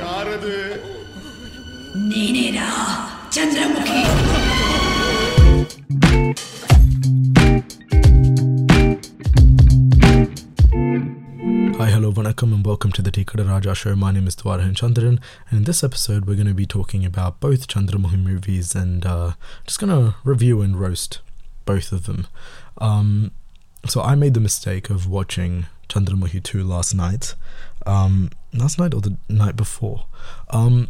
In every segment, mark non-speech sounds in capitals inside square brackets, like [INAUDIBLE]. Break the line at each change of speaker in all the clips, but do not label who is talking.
ಯಾರದು
ನೀನೇನಾ ಚಂದ್ರಮುಖಿ
Hi, hello, vanakkam, and welcome to the Tikada Raja show. My name is Dwarahan Chandran, and in this episode, we're going to be talking about both Chandramohi movies and uh, just going to review and roast both of them. Um, so, I made the mistake of watching Chandramohi 2 last night, um, last night or the night before. Um,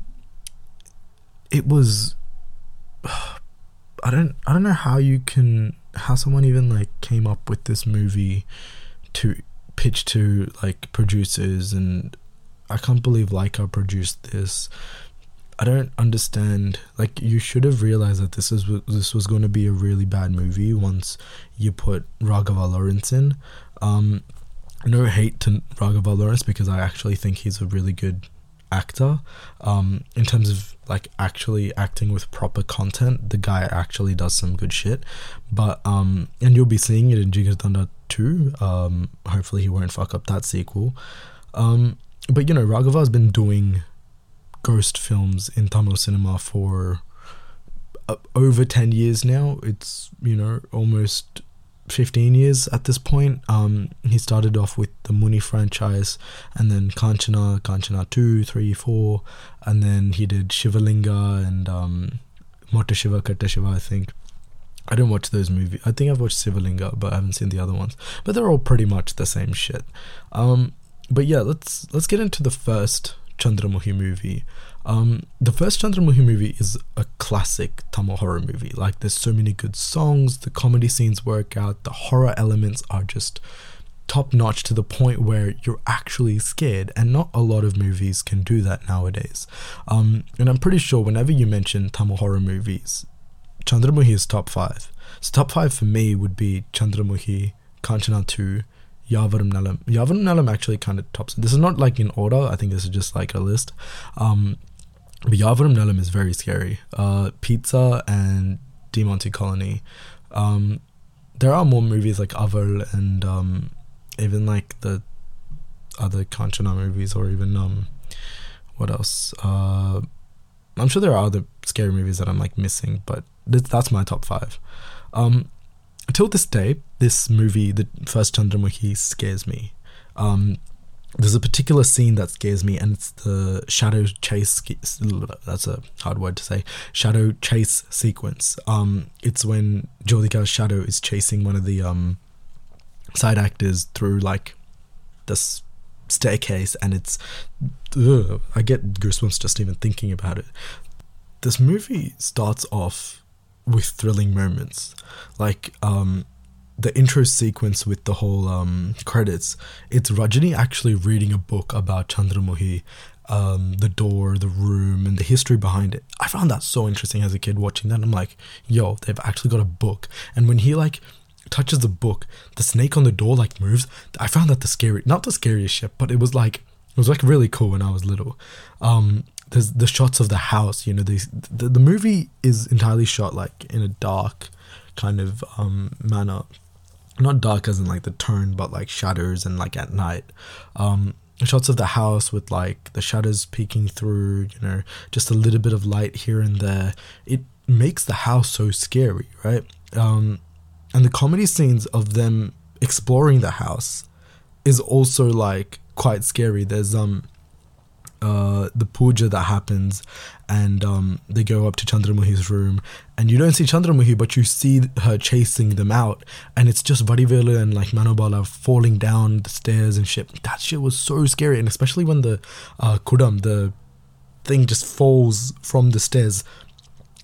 it was. [SIGHS] I don't I don't know how you can how someone even like came up with this movie to pitch to like producers and I can't believe Lyca produced this. I don't understand. Like you should have realized that this is this was going to be a really bad movie once you put Raghava Lawrence in. Um, no hate to Raghava Lawrence because I actually think he's a really good actor. Um, in terms of like actually acting with proper content, the guy actually does some good shit. But um, and you'll be seeing it in Jigarthanda 2. Um, hopefully he won't fuck up that sequel. Um, but you know, Raghava's been doing ghost films in Tamil cinema for uh, over 10 years now. It's, you know, almost 15 years at this point. Um, he started off with the Muni franchise and then Kanchana, Kanchana 2, 3, 4, and then he did Shivalinga and um, Mota Shiva, Katta Shiva, I think. I didn't watch those movies. I think I've watched Shivalinga, but I haven't seen the other ones. But they're all pretty much the same shit. Um, but yeah, let's let's get into the first Chandramukhi movie. Um, the first Chandramukhi movie is a classic Tamil horror movie. Like, there's so many good songs, the comedy scenes work out, the horror elements are just top notch to the point where you're actually scared, and not a lot of movies can do that nowadays. Um, and I'm pretty sure whenever you mention Tamil horror movies, Chandramukhi is top five. So top five for me would be Chandramukhi, Kanchana 2, Yavarum Nalam. Yavarum Nalam actually kind of tops. This is not like in order. I think this is just like a list. Um, but Yavarum Nalam is very scary. Uh, Pizza and Demonte Colony. Um, there are more movies like Aval and um, even like the other Kanchana movies or even um, what else? Uh, I'm sure there are other scary movies that I'm like missing, but th- that's my top five. Um, until this day, this movie, the first Chandramukhi, scares me. Um, there's a particular scene that scares me, and it's the shadow chase. That's a hard word to say. Shadow chase sequence. Um, it's when Jyothika's shadow is chasing one of the um, side actors through like this staircase, and it's. Ugh, I get goosebumps just even thinking about it. This movie starts off with thrilling moments, like um, the intro sequence with the whole um, credits, it's Rajini actually reading a book about Chandramukhi, um, the door, the room, and the history behind it. I found that so interesting as a kid watching that. I'm like, yo, they've actually got a book. And when he like touches the book, the snake on the door like moves. I found that the scary, not the scariest shit, but it was like it was like really cool when I was little. Um, there's the shots of the house. You know, the the, the movie is entirely shot like in a dark kind of um, manner not dark as in like the tone, but like shadows and like at night. Um, shots of the house with like the shadows peeking through, you know, just a little bit of light here and there. It makes the house so scary, right? Um, and the comedy scenes of them exploring the house is also like quite scary. There's um uh, the puja that happens, and um, they go up to Chandramukhi's room, and you don't see Chandramukhi, but you see her chasing them out, and it's just Vadivelu and like Manobala falling down the stairs and shit. That shit was so scary, and especially when the uh, Kudam, the thing just falls from the stairs,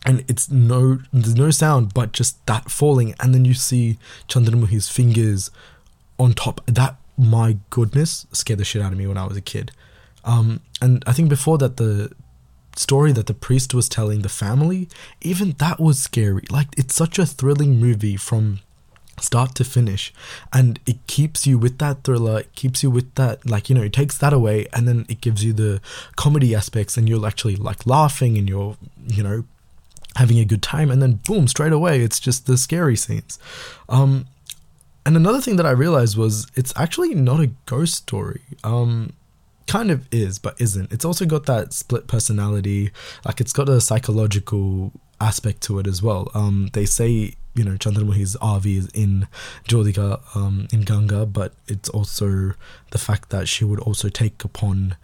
and it's no, there's no sound, but just that falling, and then you see Chandramukhi's fingers on top. That my goodness scared the shit out of me when I was a kid. Um, and I think before that, the story that the priest was telling the family, even that was scary. Like, it's such a thrilling movie from start to finish. And it keeps you with that thriller it keeps you with that like you know it takes that away and then it gives you the comedy aspects and you're actually like laughing and you're you know having a good time and then boom straight away it's just the scary scenes. Um and another thing that i realized was it's actually not a ghost story. Um kind of is, but isn't. It's also got that split personality. Like it's got a psychological aspect to it as well. Um, they say you know Chandramukhi's RV is in Jyothika, um, in Ganga, but it's also the fact that she would also take upon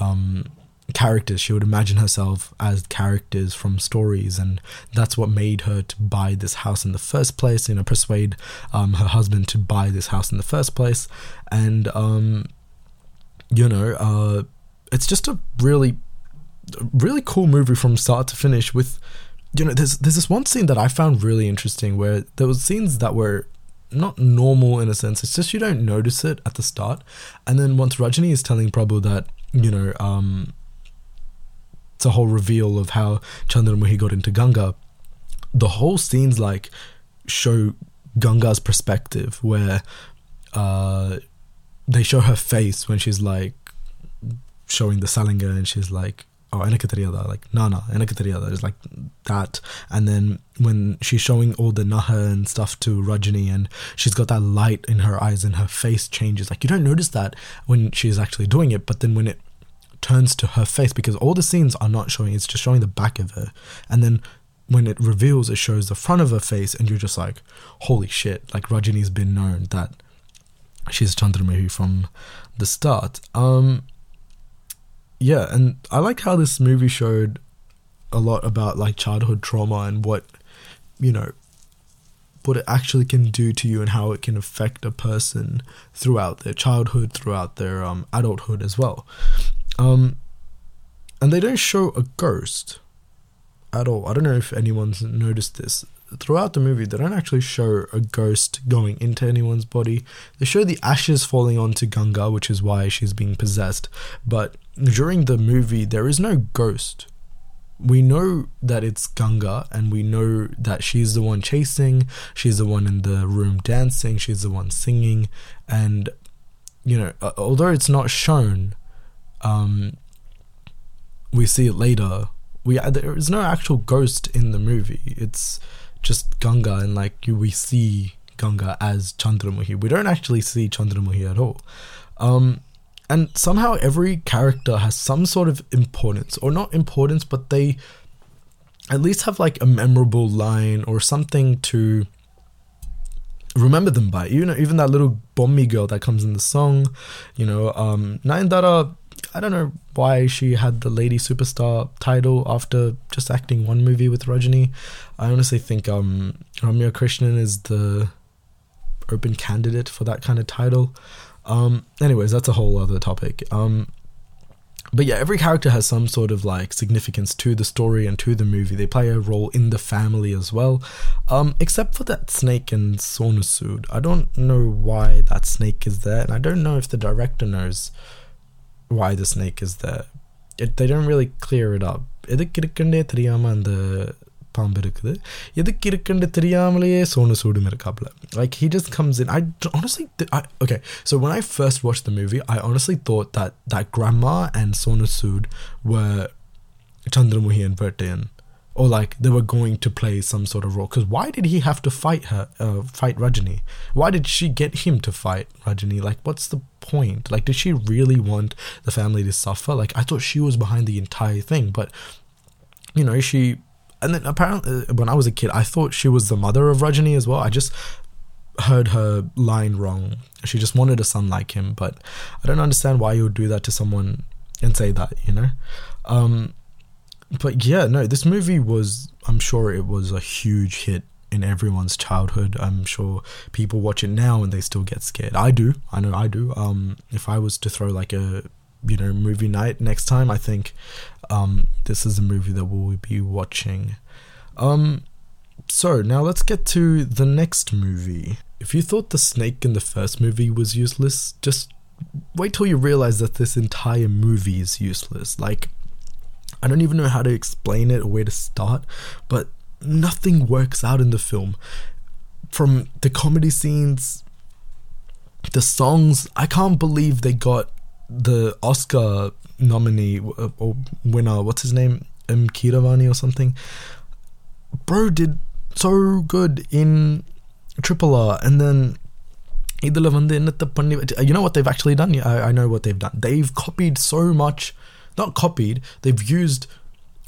um, characters. She would imagine herself as characters from stories, and that's what made her to buy this house in the first place. You know, persuade um, her husband to buy this house in the first place, and um, you know, uh, it's just a really, really cool movie from start to finish with you know, there's there's this one scene that I found really interesting where there was scenes that were not normal in a sense. It's just you don't notice it at the start, and then once Rajini is telling Prabhu that you know, um, it's a whole reveal of how Chandramukhi got into Ganga. The whole scene's like show Ganga's perspective, where uh, they show her face when she's like showing the Salinger and she's like, oh, Enakatariyada, like, Nana, Enakatariyada, is like that. And then when she's showing all the Naha and stuff to Rajini and she's got that light in her eyes and her face changes, like, you don't notice that when she's actually doing it, but then when it turns to her face, because all the scenes are not showing, it's just showing the back of her. And then when it reveals, it shows the front of her face, and you're just like, holy shit, like, Rajini's been known that she's a Chandramukhi from the start um yeah, and I like how this movie showed a lot about like childhood trauma and what you know what it actually can do to you and how it can affect a person throughout their childhood, throughout their um, adulthood as well. Um, and they don't show a ghost at all. I don't know if anyone's noticed this. Throughout the movie, they don't actually show a ghost going into anyone's body. They show the ashes falling onto Ganga, which is why she's being possessed. But during the movie, there is no ghost. We know that it's Ganga, and we know that she's the one chasing, she's the one in the room dancing, she's the one singing, and you know, although it's not shown, um, we see it later. We there is no actual ghost in the movie. It's just Ganga, and like we see Ganga as Chandramukhi. We don't actually see Chandramukhi at all. Um, and somehow every character has some sort of importance, or not importance, but they at least have like a memorable line or something to remember them by. You know, even that little Bombi girl that comes in the song, you know, um, Nayanthara, I don't know why she had the lady superstar title after just acting one movie with Rajini. I honestly think um, Ramya Krishnan is the open candidate for that kind of title. Um, anyways, that's a whole other topic. Um, but yeah, every character has some sort of like significance to the story and to the movie. They play a role in the family as well. Um, except for that snake and Sonu I don't know why that snake is there, and I don't know if the director knows why the snake is there. It, they don't really clear it up. Like he just comes in. I honestly, இருக்குன்னு தெரியாமலேயே Sonu when I first watched the movie I honestly thought that that grandma and Sonu Sood were Chandramukhi and Vettaiyan or like they were going to play some sort of role because why did he have to fight her uh, fight Rajini why did she get him to fight Rajini like what's the point like did she really want the family to suffer like I thought she was behind the entire thing but you know she and then apparently when I was a kid, I thought she was the mother of Rajini as well. I just heard her line wrong. She just wanted a son like him, but I don't understand why you would do that to someone and say that, you know. Um, but yeah, no, this movie was. I'm sure it was a huge hit in everyone's childhood. I'm sure people watch it now and they still get scared. I do. I know I do. Um, if I was to throw like a you know movie night next time, I think um, this is a movie that we'll be watching. Um, so now let's get to the next movie. If you thought the snake in the first movie was useless, just wait till you realize that this entire movie is useless. Like, I don't even know how to explain it or where to start, but nothing works out in the film. From the comedy scenes, the songs, I can't believe they got the Oscar nominee uh, or winner, what's his name? M. Keeravani or something. Bro did so good in Triple R, and then you know what they've actually done? I, I know what they've done. They've copied so much not copied, they've used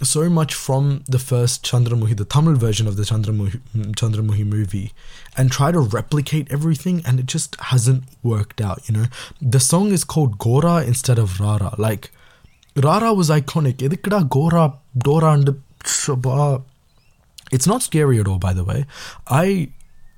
so much from the first Chandramukhi, the Tamil version of the Chandramukhi, Chandramukhi movie, and try to replicate everything, and it just hasn't worked out, you know? The song is called Gora instead of Rara. Like, Rara was iconic. Gora, Dora, and It's not scary at all, by the way. I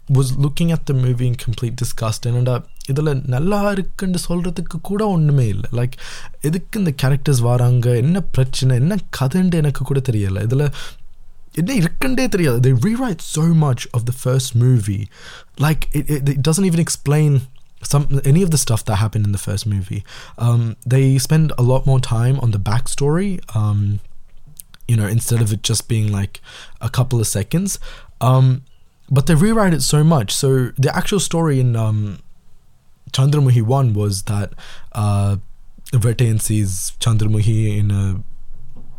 was looking at the movie in complete disgust and ended up இதில் நல்லா இருக்குன்னு சொல்கிறதுக்கு கூட ஒன்றுமே இல்லை like எதுக்கு இந்த characters வராங்க என்ன பிரச்சனை என்ன கதைன்னு எனக்கு கூட தெரியலை இதில் என்ன இருக்குன்றே தெரியாது they rewrite so much of the first movie like it, it, it doesn't even explain some any of the stuff that happened in the first movie um, they spend a lot more time on the backstory um, you know instead of it just being like a couple of seconds um, but they rewrite it so much so the actual story in Chandramukhi 1 was that uh, sees Chandramukhi in a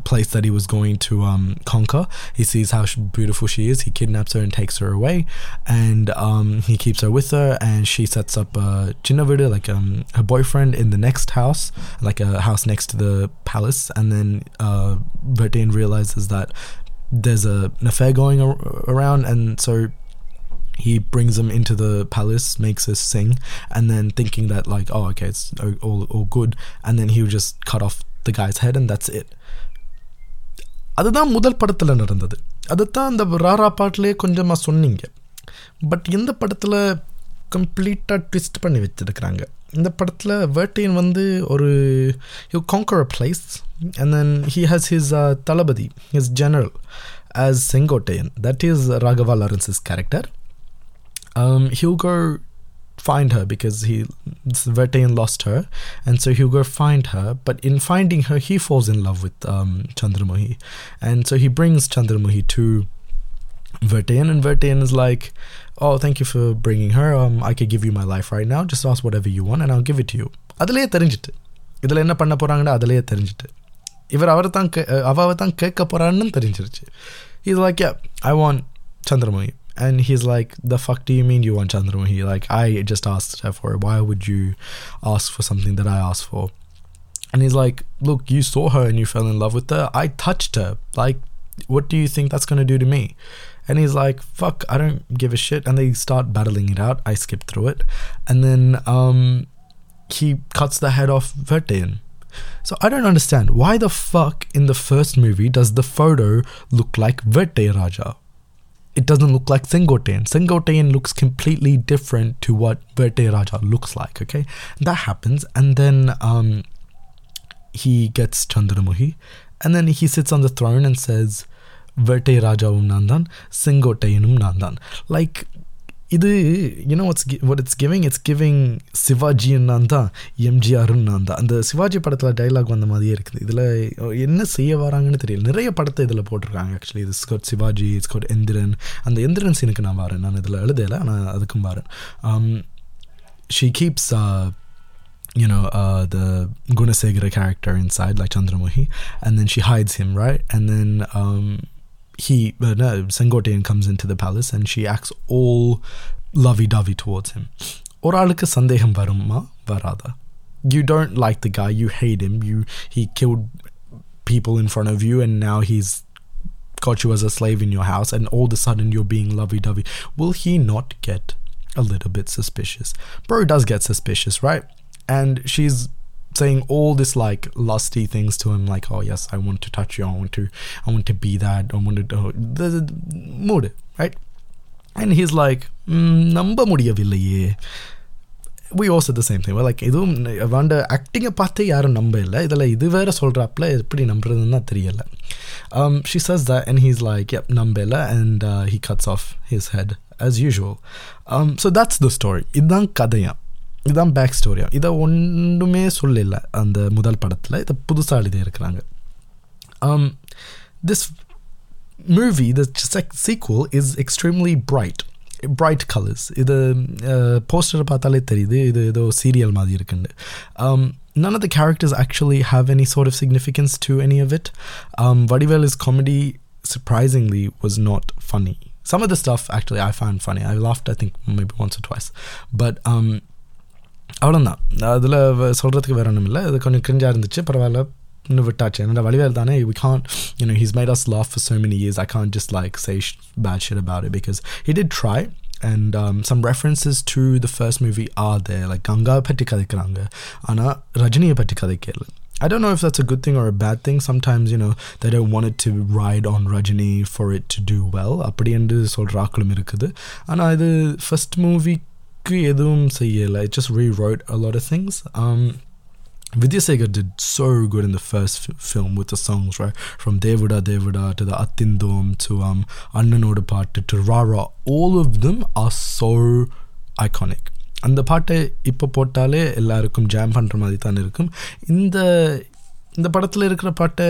place that he was going to um, conquer. He sees how beautiful she is. He kidnaps her and takes her away, and um, he keeps her with her. And she sets up uh, Chinnavida, like um, her boyfriend, in the next house, like a house next to the palace. And then uh, realizes that there's a, an affair going ar- around, and so he brings them into the palace, makes us sing, and then thinking that like, oh, okay, it's all all good, and then he would just cut off the guy's head, and that's it. அதுதான் முதல் படத்தில் நடந்தது அதுதான் அந்த ராரா பாட்டிலே கொஞ்சமாக சொன்னீங்க but இந்த படத்தில் கம்ப்ளீட்டாக ட்விஸ்ட் பண்ணி வச்சிருக்கிறாங்க இந்த படத்தில் வேட்டையன் வந்து ஒரு you conquer a place and then he has his thalapathi his general as Sengottaiyan that is Raghava Lawrence's character um, Hugo find her because he Vettaiyan lost her, and so Hugo find her. But in finding her, he falls in love with um, Chandramukhi, and so he brings Chandramukhi to Vettaiyan, and Vettaiyan is like, "Oh, thank you for bringing her. Um, I could give you my life right now. Just ask whatever you want, and I'll give it to you." அதிலே தெரிஞ்சிட்டு இதில் என்ன பண்ண போகிறாங்கன்னு அதிலே தெரிஞ்சிட்டு இவர் அவரை தான் கே தான் கேட்க போகிறான்னு தெரிஞ்சிருச்சு இது like I want Chandramukhi and he's like, "The fuck do you mean you want Chandramukhi? Like, I just asked her for it. Why would you ask for something that I asked for?" And he's like, "Look, you saw her and you fell in love with her. I touched her. Like, what do you think that's gonna do to me?" And he's like, "Fuck, I don't give a shit." And they start battling it out. I skip through it, and then um, he cuts the head off Vettaiyan. So I don't understand why the fuck in the first movie does the photo look like Verte Raja? It doesn't look like Sengottaiyan. Sengottaiyan looks completely different to what Verte Raja looks like, okay? That happens, and then um, he gets Chandramukhi, and then he sits on the throne and says, Verte Raja Nandan, Sengotainum Nandan. Like, இது you know what's Ki what it's giving it's giving giving தான் எம்ஜிஆர் நான் தான் அந்த சிவாஜி படத்தில் dialogue வந்த மாதிரியே இருக்குது. இதில் என்ன செய்ய வராங்கன்னு தெரியல. நிறைய படத்தை இதில் போட்டிருக்காங்க ஆக்சுவலி இது quote Sivaji it's quote Enthiran அந்த எந்திரன் சீனுக்கு நான் வரேன். நான் இதில் எழுதலை ஆனால் அதுக்கும் வரேன். Um, she keeps uh, you know, uh, the Gunasegara character inside, like and and then she hides him, right? And then um, he uh, no, Sengottaiyan comes into the palace and she acts all lovey-dovey towards him. Oralika சந்தேகம் வருமா you don't like the guy you hate him you he killed people in front of you and now he's got you as a slave in your house and all of a sudden you're being lovey-dovey. Will he not get a little bit suspicious? Bro does get suspicious right? And she's saying all this like lusty things to him like oh yes i want to touch you i want to i want to be that i want to do the, the mood right and he's like "Mm, நம்ப முடியவில்லையே we also the same thing we're like இதுவும் அவண்ட ஆக்டிங்கை பார்த்து யாரும் நம்ப இல்லை இதில் இது வேற சொல்கிறாப்புல எப்படி நம்புறதுன்னு தான் தெரியல um, she says that and he's like yep நம்பல and uh, he cuts off his head as usual um, so that's the story இதுதான் கதையா இதுதான் பேக் ஸ்டோரியா இதை ஒன்றுமே சொல்லல அந்த முதல் படத்தில் இதை புதுசாக எழுதி இருக்கிறாங்க um, this movie the sec- sequel is extremely bright bright colors இது போஸ்டர் பார்த்தாலே தெரியுது இது ஏதோ சீரியல் மாதிரி இருக்குன்னு um, none of the characters actually have any sort of significance to any of it um, Vadivel's comedy surprisingly was not funny some of the stuff actually I found funny. I laughed I think maybe once or twice. But um அவ்வளோதான் அதில் சொல்கிறதுக்கு வேற ஒன்றும் இல்லை அது கொஞ்சம் கிரிஞ்சாக இருந்துச்சு பரவாயில்ல இன்னும் விட்டாச்சு என்னோட வடிவேல் தானே we can't you know he's made us laugh for so many years I can't just like say sh- bad shit about it because he did try and um, some references to the first movie are there like Ganga பற்றி கதைக்கிறாங்க ஆனால் ரஜினியை பற்றி கதைக்கல I don't know if that's a good thing or a bad thing. Sometimes, you know, they don't want it to ride on Rajini for it to do well. அப்படி என்று சொல்கிற ஆக்களும் இருக்குது ஆனால் இது ஃபஸ்ட் புக்கு எதுவும் செய்யலை it just rewrite a lot things Vidyasagar did so good in the first f- film with the songs, from Devuda Devuda to the Athinthom Atindom to um, Annanoda Paattu Ra Rara. All of them are so iconic. அந்த பாட்டை இப்போ போட்டாலே எல்லாருக்கும் jam பண்ணுற மாதிரி தான் இருக்கும் இந்த இந்த படத்தில் இருக்கிற பாட்டை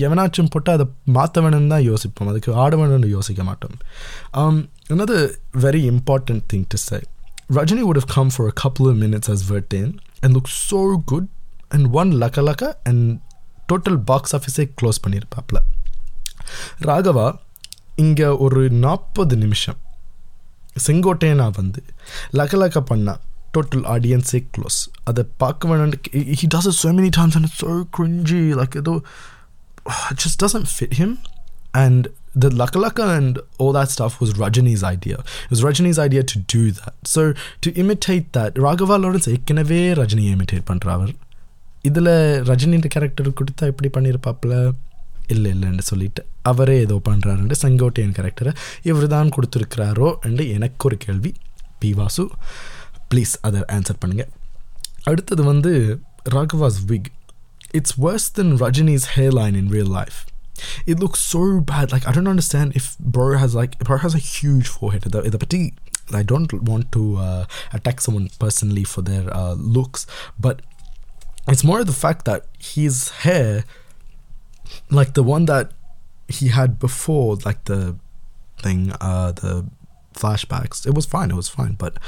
எவனாச்சும் போட்டால் அதை மாற்ற வேணும்னு தான் யோசிப்போம் அதுக்கு ஆட வேணும்னு யோசிக்க மாட்டோம் என்னது very important thing to psi Rajini would have come for a couple of minutes as Vettaiyan and looked so good and won laka laka and total box office close panir papla. Ragava inga oru nappa nimisham. செங்கோட்டையனா laka லக லக பண்ணா total ஆடியன்ஸே close அதை He does it so many times and it's so cringy. Like it just doesn't fit him. And the Laka Laka and all that stuff was Rajini's idea. It was Rajini's idea to do that. So to imitate that, Raghava Lawrence ஏற்கனவே Rajini imitate பண்றாவர் இதில் ரஜினின்ற character கொடுத்தா எப்படி பண்ணியிருப்பாப்புல இல்லை இல்லைன்னு சொல்லிட்டு அவரே ஏதோ பண்ணுறாருன்ட்டு செங்கோட்டையன் கேரக்டரை இவர் தான் கொடுத்துருக்கிறாரோ? அண்டு எனக்கு ஒரு கேள்வி. பி வாசு ப்ளீஸ் அதை ஆன்சர் பண்ணுங்கள் அடுத்தது வந்து Raghava's wig. It's worse then Rajini's hair line in real life It looks so bad. Like I don't understand if bro has like bro has a huge forehead. The, the petite. I don't want to uh, attack someone personally for their uh, looks, but it's more the fact that his hair, like the one that he had before, like the thing, uh, the flashbacks, it was fine. It was fine, but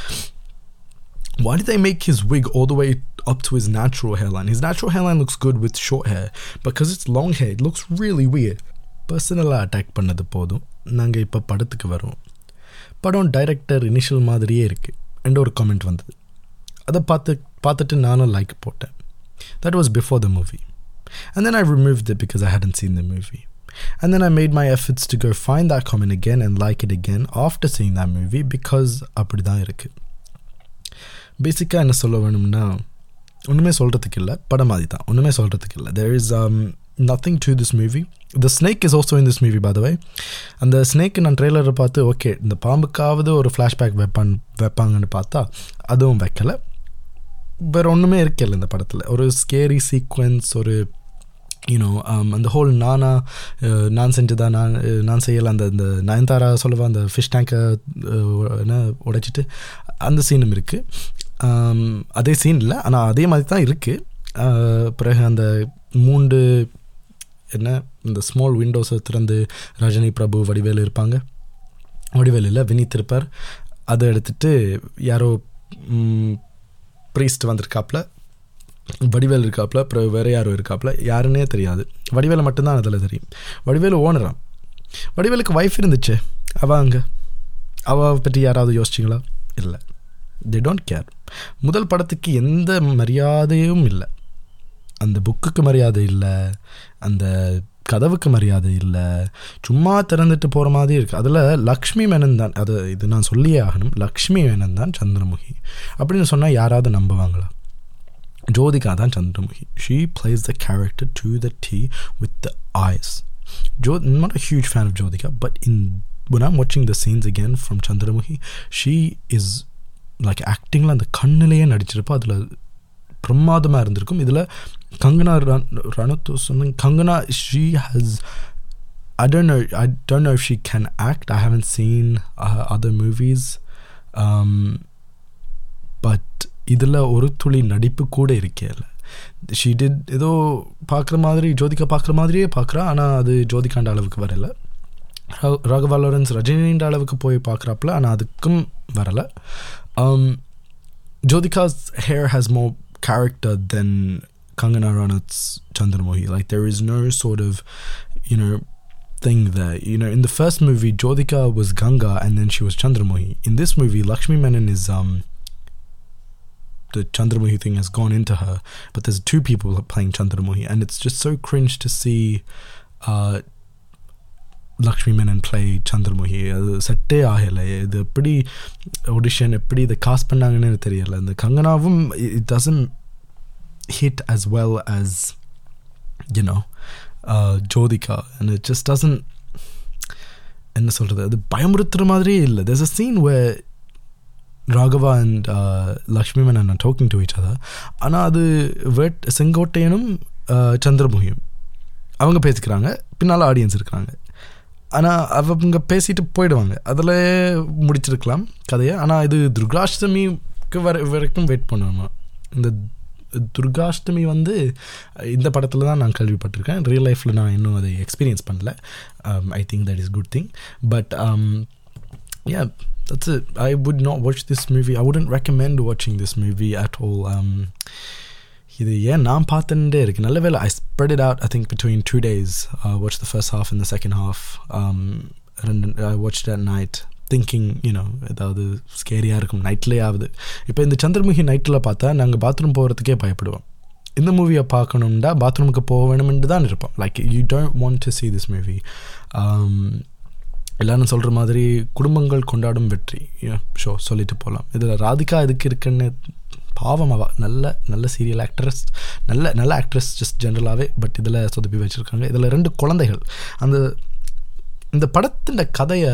why did they make his wig all the way up to his natural hairline? His natural hairline looks good with short hair, because it's long hair, it looks really weird. பர்சனலாக attack பண்ணது போதும் நாங்கள் இப்போ படத்துக்கு வருவோம் படம் director initial மாதிரியே இருக்குது என்ற ஒரு காமெண்ட் வந்தது அதை பார்த்து பார்த்துட்டு நானும் லைக் போட்டேன் that was before the movie and then I removed it because I hadn't seen the movie. And then I made my efforts to go find that comment again and like it again after seeing that movie because அப்படி தான் இருக்குது பேசிக்காக என்ன சொல்ல வேணும்னா ஒன்றுமே சொல்கிறதுக்கு இல்லை. படம் மாதிரி தான் ஒன்றுமே சொல்கிறதுக்கு இல்லை there is nothing to this movie the snake is also in this movie பாதவை அந்த ஸ்னேக்கு நான் ட்ரெய்லரை பார்த்து ஓகே இந்த பாம்புக்காவது ஒரு ஃப்ளாஷ்பேக் வைப்பான் வைப்பாங்கன்னு பார்த்தா அதுவும் வைக்கலை. வேறு ஒன்றுமே இருக்கல இந்த படத்தில். ஒரு ஸ்கேரி சீக்வன்ஸ் ஒரு யூனோ um, அந்த ஹோல் நானா uh, நான் செஞ்சதா நான் uh, நான் செய்யலை அந்த இந்த நயன்தாரா சொல்லுவா அந்த ஃபிஷ் டேங்கை uh, என்ன உடைச்சிட்டு அந்த சீனும் இருக்குது அதே சீன் இல்லை. ஆனால் அதே மாதிரி தான் இருக்குது பிறகு அந்த மூன்று என்ன இந்த ஸ்மால் விண்டோஸை திறந்து ரஜினி பிரபு வடிவேலு இருப்பாங்க. வடிவேலு இல்லை வினித் இருப்பார். அதை எடுத்துட்டு யாரோ ப்ரீஸ்ட் வந்திருக்காப்புல வடிவேல் இருக்காப்புல அப்புறம் வேறு யாரும் இருக்காப்புல யாருன்னே தெரியாது. வடிவேலை மட்டும்தான் அதில் தெரியும். வடிவேலு ஓனராம் வடிவேலுக்கு ஒய்ஃப் இருந்துச்சு. அவள் அங்கே? அவ பற்றி யாராவது யோசிச்சிங்களா? இல்லை. தே டோன்ட் கேர் முதல் படத்துக்கு எந்த மரியாதையும் இல்லை. அந்த புக்குக்கு மரியாதை இல்லை. அந்த கதவுக்கு மரியாதை இல்லை. சும்மா திறந்துட்டு போகிற மாதிரி இருக்குது அதில் லக்ஷ்மி மேனன் தான் அது இது நான் சொல்லியே ஆகணும். லக்ஷ்மி மேனன் தான் சந்திரமுகி. அப்படின்னு சொன்னால் யாராவது நம்புவாங்களா? ஜோதிகா தான் Chandramukhi. She plays the character to the T with the eyes Jo not a huge fan of Jyothika but in in when I'm watching the scenes again from Chandramukhi, she is like ஆக்டிங்கில் அந்த கண்ணிலேயே நடிச்சிருப்போம் அதில் பிரமாதமாக இருந்திருக்கும். இதில் Kangana run ரணத்தோ சொன்ன Kangana she has I don't know. I don't know if she can act. I haven't seen uh, other movies, um, but இதில் ஒரு துளி நடிப்பு கூட இருக்கேல ஷீ டிட் ஏதோ பார்க்குற மாதிரி ஜோதிகா பார்க்குற மாதிரியே பார்க்குறா. ஆனால் அது ஜோதிகாண்ட அளவுக்கு வரல. ராகவா லாரன்ஸ் ரஜினின்ற அளவுக்கு போய் பார்க்குறாப்புல. ஆனால் அதுக்கும் வரலை. Um, Jyothika's hair has more character than Kangana Ranaut's Chandramukhi. Like there is no sort of, you know, thing there. You know, in the first movie, Jyothika was Ganga and then she was Chandramukhi. In this movie, Lakshmi Menon is um. The Chandramukhi thing has gone into her, but there's two people playing Chandramukhi, and it's just so cringe to see uh, Lakshmi Menon play Chandramukhi அது செட்டே ஆகலை. இது எப்படி audition எப்படி இதை cost பண்ணாங்கன்னு எனக்கு இந்த கங்கனாவும் it doesn't hit as well as you know Jyothika. And it just doesn't என்ன சொல்கிறது அது பயமுறுத்துகிற மாதிரியே இல்லை. There's a scene where Raghava and Lakshmi Menon நான் talking டு each அதா ஆனால் அது வெட் செங்கோட்டையனும் uh, சந்திரமுகியும். அவங்க பேசிக்கிறாங்க. பின்னால் ஆடியன்ஸ் இருக்கிறாங்க. ஆனால் அவங்க பேசிட்டு போயிடுவாங்க. அதில் முடிச்சிருக்கலாம் கதையை. ஆனால் இது துர்காஷ்டமிக்கு வர வரைக்கும் வெயிட் பண்ணணும் இந்த துர்காஷ்டமி வந்து இந்த படத்தில் தான் நான் கேள்விப்பட்டிருக்கேன். ரியல் லைஃப்பில் நான் இன்னும் அதை எக்ஸ்பீரியன்ஸ் பண்ணல. I think that is good thing but yeah that's I would not watch this movie I wouldn't recommend வாட்சிங் திஸ் மூவி அட் at இது ஏன் நான் பார்த்துட்டே இருக்கு? நல்ல வேலை I spread it out I think between two days watch the first half இந்த second half ரெண்டு I watch the night thinking you know ஏதாவது ஸ்கேரியாக இருக்கும் நைட்லேயே ஆகுது இப்போ இந்த சந்திரமுகி நைட்டில் பார்த்தா நாங்கள் பாத்ரூம் போகிறதுக்கே பயப்படுவோம். இந்த மூவியை பார்க்கணுண்டா பாத்ரூமுக்கு போக வேணுமென்று தான் இருப்போம். Like you don't want to see this movie எல்லாரும் சொல்கிற மாதிரி குடும்பங்கள் கொண்டாடும் வெற்றி. ஷோ சொல்லிட்டு போகலாம் இதில் ராதிகா எதுக்கு இருக்குன்னு பாவம் அவ நல்ல நல்ல சீரியல் ஆக்ட்ரஸ் நல்ல நல்ல ஆக்ட்ரஸ் ஜஸ்ட் ஜென்ரலாகவே பட் இதில் சொதப்பி வச்சுருக்காங்க. இதில் ரெண்டு குழந்தைகள். அந்த இந்த படத்தின் கதையை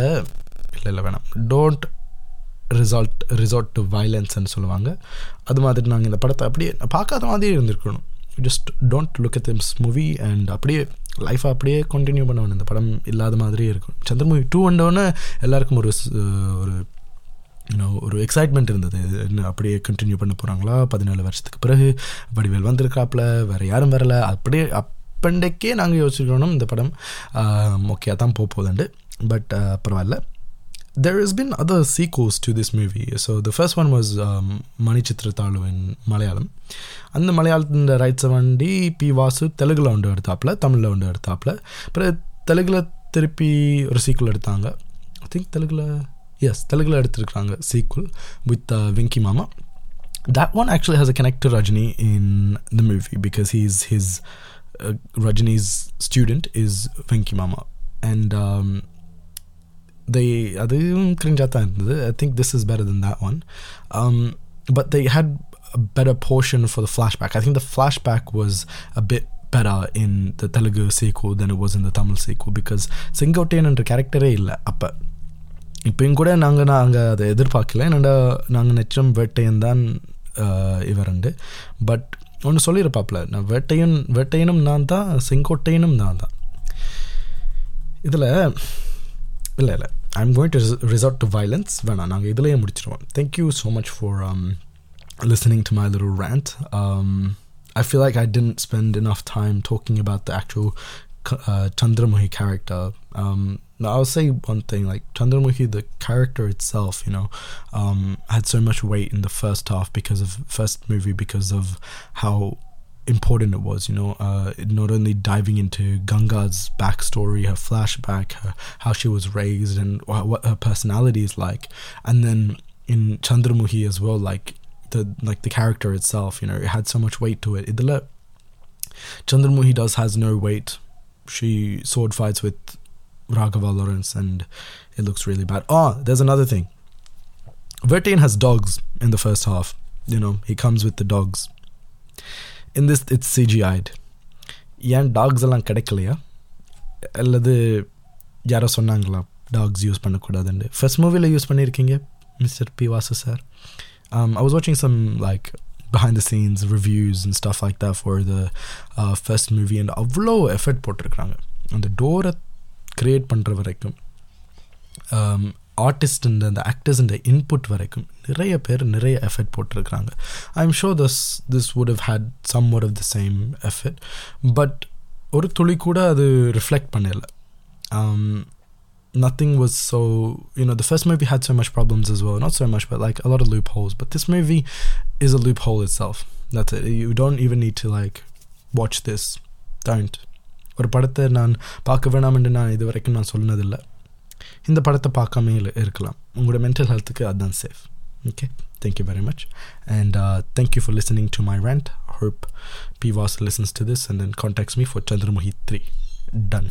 இல்லை இல்லை வேணாம். டோன்ட் ரிசால்ட் ரிசார்ட் டு வயலன்ஸ்ன்னு சொல்லுவாங்க. அது மாதிரி நாங்கள் இந்த படத்தை அப்படியே பார்க்காத மாதிரியே இருந்திருக்கணும். Just don't look at this movie and அப்படியே லைஃப்பை அப்படியே கண்டினியூ பண்ணணும் இந்த படம் இல்லாத மாதிரியே இருக்கும். சந்திரமூவி டூ வந்தோடனே எல்லாருக்கும் ஒரு ஒரு இன்னும் ஒரு எக்ஸைட்மெண்ட் இருந்தது. என்ன அப்படியே கண்டினியூ பண்ண போகிறாங்களா பதினாலு வருஷத்துக்கு பிறகு வடிவேல் வந்திருக்காப்புல வேறு யாரும் வரல. அப்படியே அப்பண்டைக்கே நாங்கள் யோசிக்கணும் இந்த படம் ஓகே தான் போக போகுதுண்டு. பட் பரவாயில்ல. There has been other sequels to this movie. So the first one was um, Manichitratalu in Malayalam. அந்த மலையாளத்தின் ரைட்ஸை வண்டி பி வாசு தெலுங்கில் ஒன்று எடுத்தாப்புல தமிழில் ஒன்று எடுத்தாப்புல. அப்புறம் தெலுங்கில் திருப்பி ஒரு சீக்குவல் எடுத்தாங்க. ஐ திங்க் தெலுங்கில் எஸ் தெலுங்கில் எடுத்திருக்கிறாங்க. Sequel with uh, Venky Mama. that one actually has a connect to Rajni in the movie because he's his uh, Rajni's student is Venki Mama, and um, they I think this is better than that one, um, but they had a better portion for the flashback. I think the flashback was a bit better in the Telugu sequel than it was in the Tamil sequel because Sengottaiyan and the character இப்போயும் கூட நாங்கள் நாங்கள் அதை எதிர்பார்க்கல. என்னடா நாங்கள் நெச்சம் வேட்டையன் தான் இவரண்டு but ஒன்று சொல்லியிருப்பாப்ல நான் வேட்டையன் வேட்டையனும் நான் தான் செங்கோட்டையனும் நான் தான். இதில் இல்லை இல்லை. I am going to resort to violence வேணாம் நாங்கள் இதுலேயே முடிச்சிருவோம். Thank you so much for listening to my little rant. Um, I feel like I didn't spend enough time talking about the actual uh, Chandramukhi character. Um, I'll say one thing: like Chandramukhi, the character itself, you know, um, had so much weight in the first half because of first movie because of how important it was. You know, uh, not only diving into Ganga's backstory, her flashback, her, how she was raised, and wh- what her personality is like, and then in Chandramukhi as well, like the like the character itself, you know, it had so much weight to it. Idala Chandramukhi does has no weight. She sword fights with Raghava Lawrence, and it looks really bad. Oh, there's another thing. Vettaiyan has dogs in the first half. You know, he comes with the dogs. In this, it's CGI'd. ஏன் tax எல்லாம் கிடைக்கலையா அல்லது dogs use dogs use பண்ணக்கூடாதுண்டு first மூவியில் use பண்ணியிருக்கீங்க mister Mr. Vasu sir I was watching some like behind the scenes reviews and stuff like that for the uh, first movie and அவ்வளோ And the door டோரை create பண்ணுற வரைக்கும் artist அந்த actors input வரைக்கும் நிறைய பேர் நிறைய எஃபர்ட் போட்டிருக்கிறாங்க I am sure this this would have had some ஒட் of the same effort but ஒரு துளி கூட அது ரிஃப்ளெக்ட் பண்ணல nothing was so you know the first movie had so much problems as well not so much but like a lot of loopholes but this movie is a loophole itself that's it you don't even need to like watch this don't ஒரு படத்தை நான் பார்க்க வேணாம் என்று நான் இது வரைக்கும் நான் சொன்னதில்லை. இந்த படத்தை பார்க்காம இருக்கலாம். உங்களோட மென்டல் ஹெல்த்துக்கு அதுதான் safe okay thank you very much and thank you for listening to my rant hope P Vasu listens to this and then contacts me for Chandramukhi three done